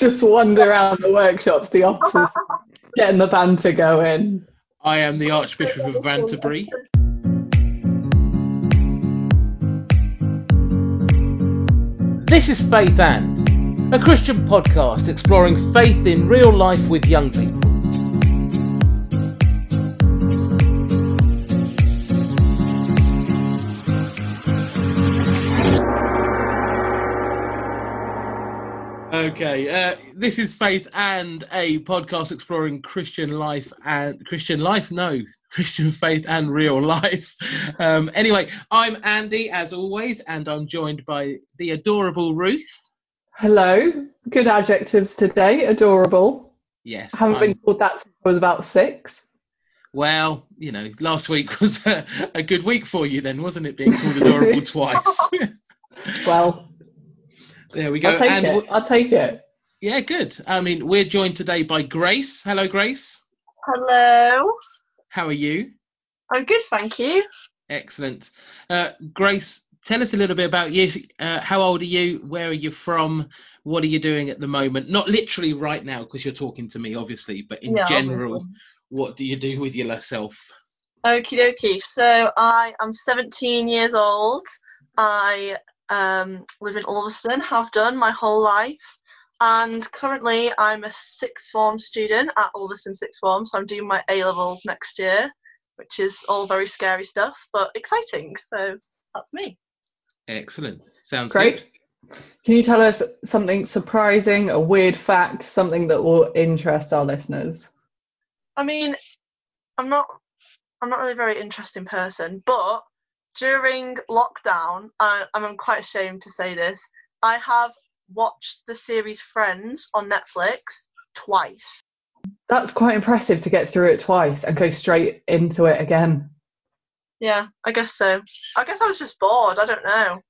Just wander around the workshops, the office, getting the banter going. I am the Archbishop of Banterbury. This is Faith and, a Christian podcast exploring faith in real life with young people. Okay, uh, this is Faith and a podcast exploring Christian life and Christian life. No, Christian faith and real life. Um, anyway, I'm Andy as always, and I'm joined by the adorable Ruth. Hello. Good adjectives today. Adorable. Yes, I haven't I'm- been called that since I was about six. Well, you know, last week was a, a good week for you, then, wasn't it? Being called adorable twice. Well, there we go. I'll take and it. w- I'll take it. yeah, good. I mean, we're joined today by Grace. Hello, Grace. Hello. How are you? I'm good, thank you. Excellent. Uh, Grace, tell us a little bit about you. Uh, how old are you? Where are you from? What are you doing at the moment? Not literally right now, because you're talking to me, obviously, but in Yeah, general, obviously. what do you do with yourself? Okie dokie. So I am 17 years old. I um, live in Ulverston, have done my whole life. And currently I'm a sixth form student at Ulverston Sixth Form. So I'm doing my A levels next year, which is all very scary stuff, but exciting. So that's me. Excellent. Sounds Great. good. Can you tell us something surprising, a weird fact, something that will interest our listeners? I mean, I'm not I'm not really a very interesting person, but during lockdown, I, I'm quite ashamed to say this, I have watched the series Friends on Netflix twice. That's quite impressive to get through it twice and go straight into it again. Yeah, I guess so. I guess I was just bored. I don't know.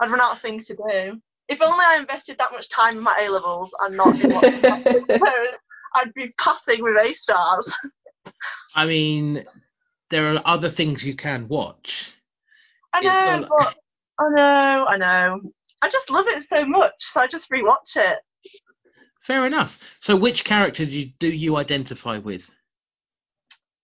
I'd run out of things to do. If only I invested that much time in my A levels and not in watching those, I'd be passing with A stars. I mean, there are other things you can watch. I know, not but I know, I know. I just love it so much, so I just rewatch it. Fair enough. So, which character do you, do you identify with?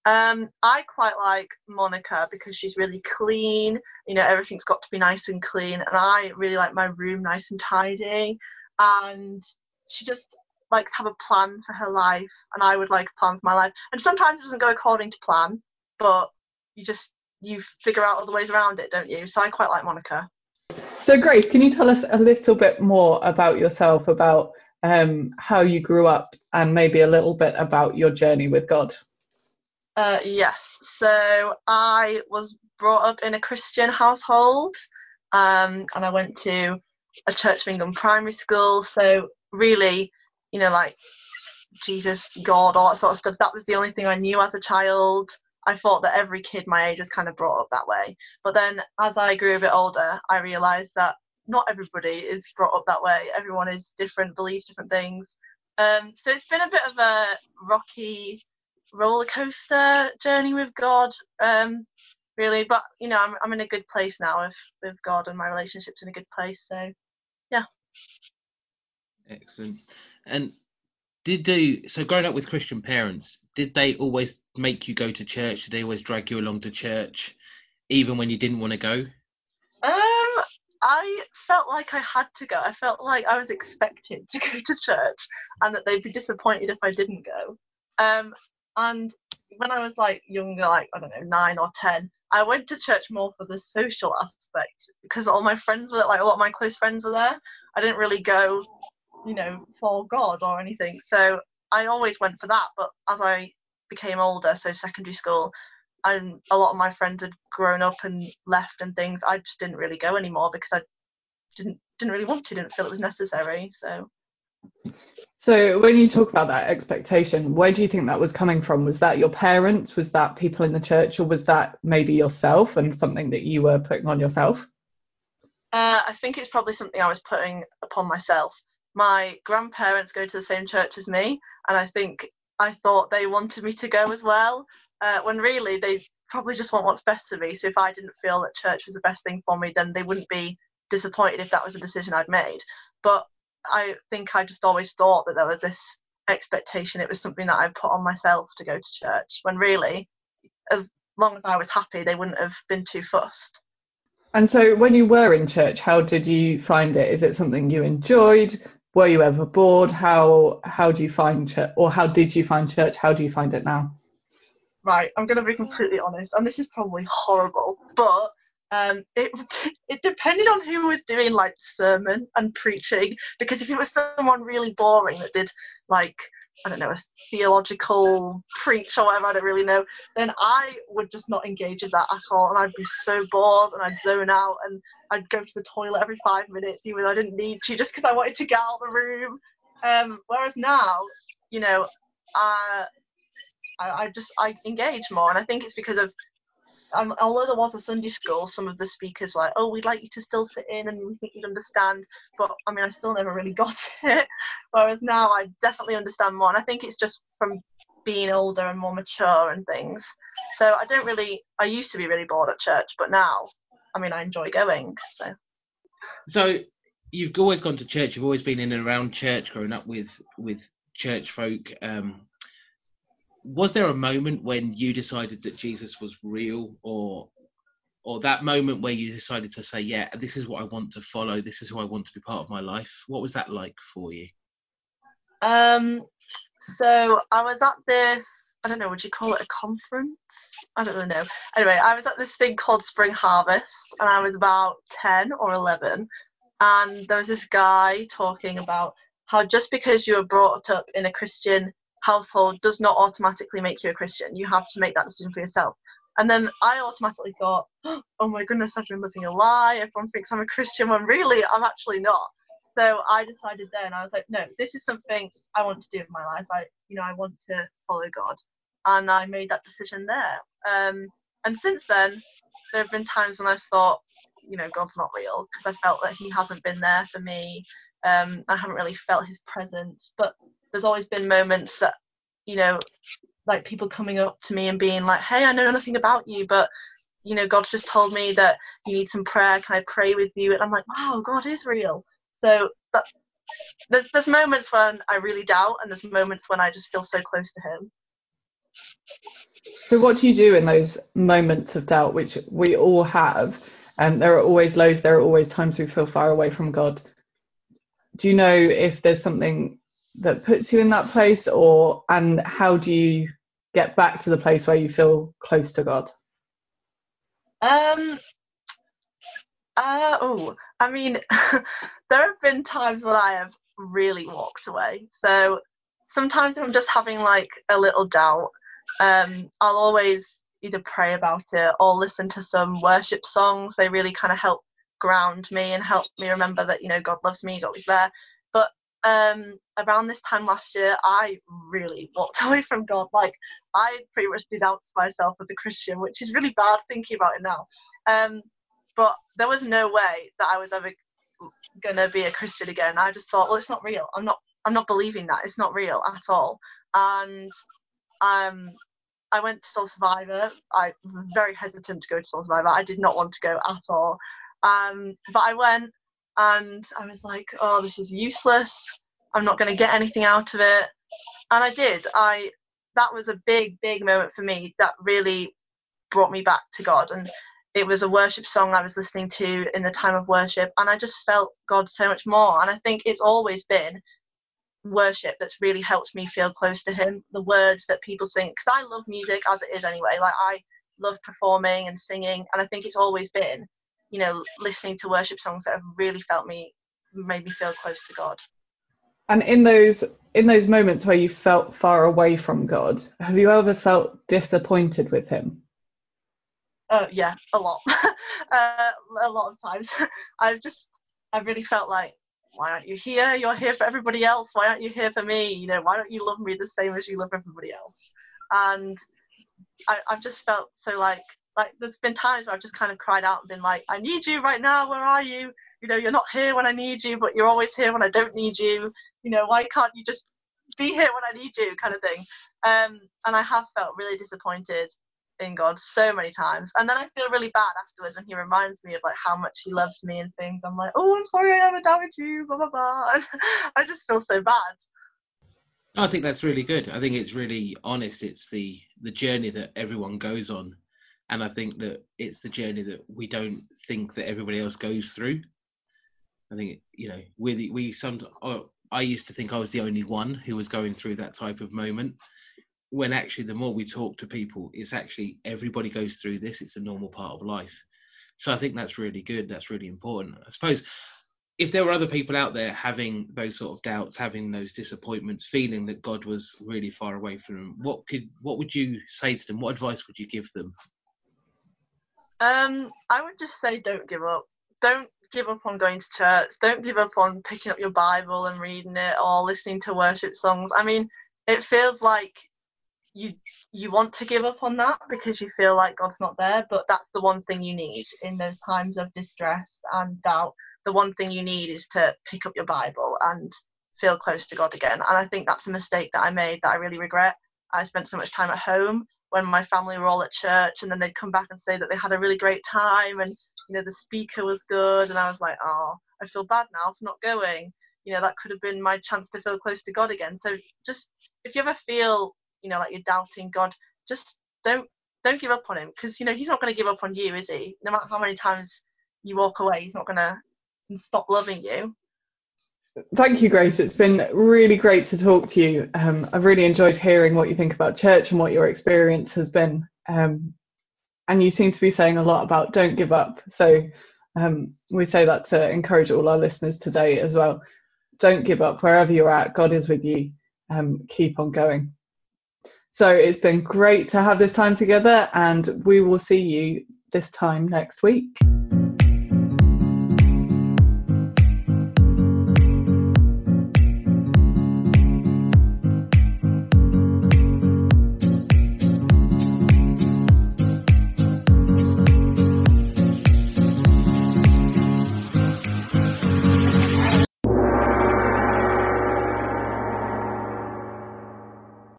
Um, I quite like Monica because she's really clean. You know, everything's got to be nice and clean, and I really like my room nice and tidy. And she just likes to have a plan for her life, and I would like a plan for my life. And sometimes it doesn't go according to plan, but you just you figure out other ways around it, don't you? So I quite like Monica. So, Grace, can you tell us a little bit more about yourself, about um, how you grew up, and maybe a little bit about your journey with God? Uh, yes. So I was brought up in a Christian household, um, and I went to a Church of England primary school. So really, you know, like Jesus, God, all that sort of stuff. That was the only thing I knew as a child. I thought that every kid my age was kind of brought up that way. But then as I grew a bit older, I realised that not everybody is brought up that way. Everyone is different, believes different things. Um, so it's been a bit of a rocky roller coaster journey with God, um, really. But you know, I'm I'm in a good place now with with God, and my relationship's in a good place. So yeah. Excellent. And did they, so growing up with Christian parents, did they always make you go to church? Did they always drag you along to church, even when you didn't want to go? um, I felt like I had to go. I felt like I was expected to go to church, and that they'd be disappointed if I didn't go. Um, and when I was like younger, like I don't know, nine or ten, I went to church more for the social aspect because all my friends were like a lot of my close friends were there. I didn't really go, you know, for God or anything. So I always went for that. But as I became older, so secondary school, and a lot of my friends had grown up and left and things, I just didn't really go anymore because I didn't didn't really want to, didn't feel it was necessary. So So, when you talk about that expectation, where do you think that was coming from? Was that your parents? Was that people in the church? Or was that maybe yourself and something that you were putting on yourself? Uh, I think it's probably something I was putting upon myself. My grandparents go to the same church as me, and I think I thought they wanted me to go as well, uh, when really they probably just want what's best for me. So if I didn't feel that church was the best thing for me, then they wouldn't be disappointed if that was a decision I'd made. But I think I just always thought that there was this expectation. It was something that I put on myself to go to church. When really, as long as I was happy, they wouldn't have been too fussed. And so, when you were in church, how did you find it? Is it something you enjoyed? Were you ever bored? How how do you find church, or how did you find church? How do you find it now? Right, I'm going to be completely honest, and this is probably horrible, but um, it it depended on who was doing like sermon and preaching. Because if it was someone really boring that did like I don't know, a theological preach or whatever, I don't really know, then I would just not engage with that at all. And I'd be so bored and I'd zone out and I'd go to the toilet every five minutes, even though I didn't need to, just because I wanted to get out of the room. Um, whereas now, you know, I, I just, I engage more. And I think it's because of um, although there was a Sunday school, some of the speakers were like, "Oh, we'd like you to still sit in, and we think you'd understand." But I mean, I still never really got it. Whereas now, I definitely understand more, and I think it's just from being older and more mature and things. So I don't really. I used to be really bored at church, but now, I mean, I enjoy going. So. So you've always gone to church. You've always been in and around church, growing up with with church folk. Um, was there a moment when you decided that Jesus was real or or that moment where you decided to say yeah this is what I want to follow. This is who I want to be part of my life what was that like for you? Um so I was at this I don't know would you call it a conference? I don't really know. Anyway I was at this thing called Spring Harvest and I was about 10 or 11 and there was this guy talking about how just because you were brought up in a Christian household does not automatically make you a Christian. You have to make that decision for yourself. And then I automatically thought, oh my goodness, I've been living a lie. Everyone thinks I'm a Christian when really I'm actually not. So I decided then, I was like, no, this is something I want to do in my life. I, you know, I want to follow God. And I made that decision there. Um, and since then, there have been times when I've thought, you know, God's not real because I felt that He hasn't been there for me. Um, I haven't really felt His presence. But there's always been moments that, you know, like people coming up to me and being like, hey, I know nothing about you, but you know, God's just told me that you need some prayer. Can I pray with you? And I'm like, wow, God is real. So that, there's there's moments when I really doubt, and there's moments when I just feel so close to Him. So what do you do in those moments of doubt, which we all have? And there are always lows. There are always times we feel far away from God. Do you know if there's something that puts you in that place or and how do you get back to the place where you feel close to god? Um uh, oh i mean there have been times when i have really walked away. So sometimes if i'm just having like a little doubt um i'll always either pray about it or listen to some worship songs. They really kind of help ground me and help me remember that you know god loves me he's always there um, around this time last year, I really walked away from God. Like, I pretty much denounced myself as a Christian, which is really bad thinking about it now. Um, but there was no way that I was ever gonna be a Christian again. I just thought, well, it's not real. I'm not. I'm not believing that. It's not real at all. And um, I went to Soul Survivor. I was very hesitant to go to Soul Survivor. I did not want to go at all. Um, but I went and I was like, oh, this is useless. I'm not going to get anything out of it. And I did. I that was a big, big moment for me that really brought me back to God. And it was a worship song I was listening to in the time of worship, and I just felt God so much more. And I think it's always been worship that's really helped me feel close to Him. The words that people sing, because I love music as it is anyway. Like I love performing and singing, and I think it's always been you know, listening to worship songs that have really felt me, made me feel close to God. And in those in those moments where you felt far away from God, have you ever felt disappointed with Him? Uh, yeah, a lot, uh, a lot of times. I've just, I've really felt like, why aren't you here? You're here for everybody else. Why aren't you here for me? You know, why don't you love me the same as you love everybody else? And I, I've just felt so like like there's been times where I've just kind of cried out and been like, I need you right now. Where are you? You know, you're not here when I need you, but you're always here when I don't need you. You know, why can't you just be here when I need you, kind of thing. Um, and I have felt really disappointed. in God so many times, and then I feel really bad afterwards when He reminds me of like how much He loves me and things. I'm like, oh, I'm sorry I ever doubted you, blah blah blah. I just feel so bad. I think that's really good. I think it's really honest. It's the the journey that everyone goes on, and I think that it's the journey that we don't think that everybody else goes through. I think you know we we some oh, I used to think I was the only one who was going through that type of moment, when actually the more we talk to people, it's actually everybody goes through this. It's a normal part of life. So I think that's really good. That's really important. I suppose if there were other people out there having those sort of doubts, having those disappointments, feeling that God was really far away from them, what could what would you say to them? What advice would you give them? Um, I would just say don't give up. Don't give up on going to church. Don't give up on picking up your Bible and reading it or listening to worship songs. I mean, it feels like you you want to give up on that because you feel like God's not there, but that's the one thing you need in those times of distress and doubt the one thing you need is to pick up your Bible and feel close to God again. And I think that's a mistake that I made that I really regret. I spent so much time at home when my family were all at church and then they'd come back and say that they had a really great time and you know the speaker was good and I was like, oh, I feel bad now for not going. You know, that could have been my chance to feel close to God again. So just if you ever feel, you know, like you're doubting God, just don't don't give up on him because you know he's not going to give up on you, is he? No matter how many times you walk away, he's not going to stop loving you. Thank you, Grace. It's been really great to talk to you. Um, I've really enjoyed hearing what you think about church and what your experience has been. Um, and you seem to be saying a lot about don't give up. So um, we say that to encourage all our listeners today as well. Don't give up wherever you're at. God is with you. Um, keep on going. So it's been great to have this time together, and we will see you this time next week.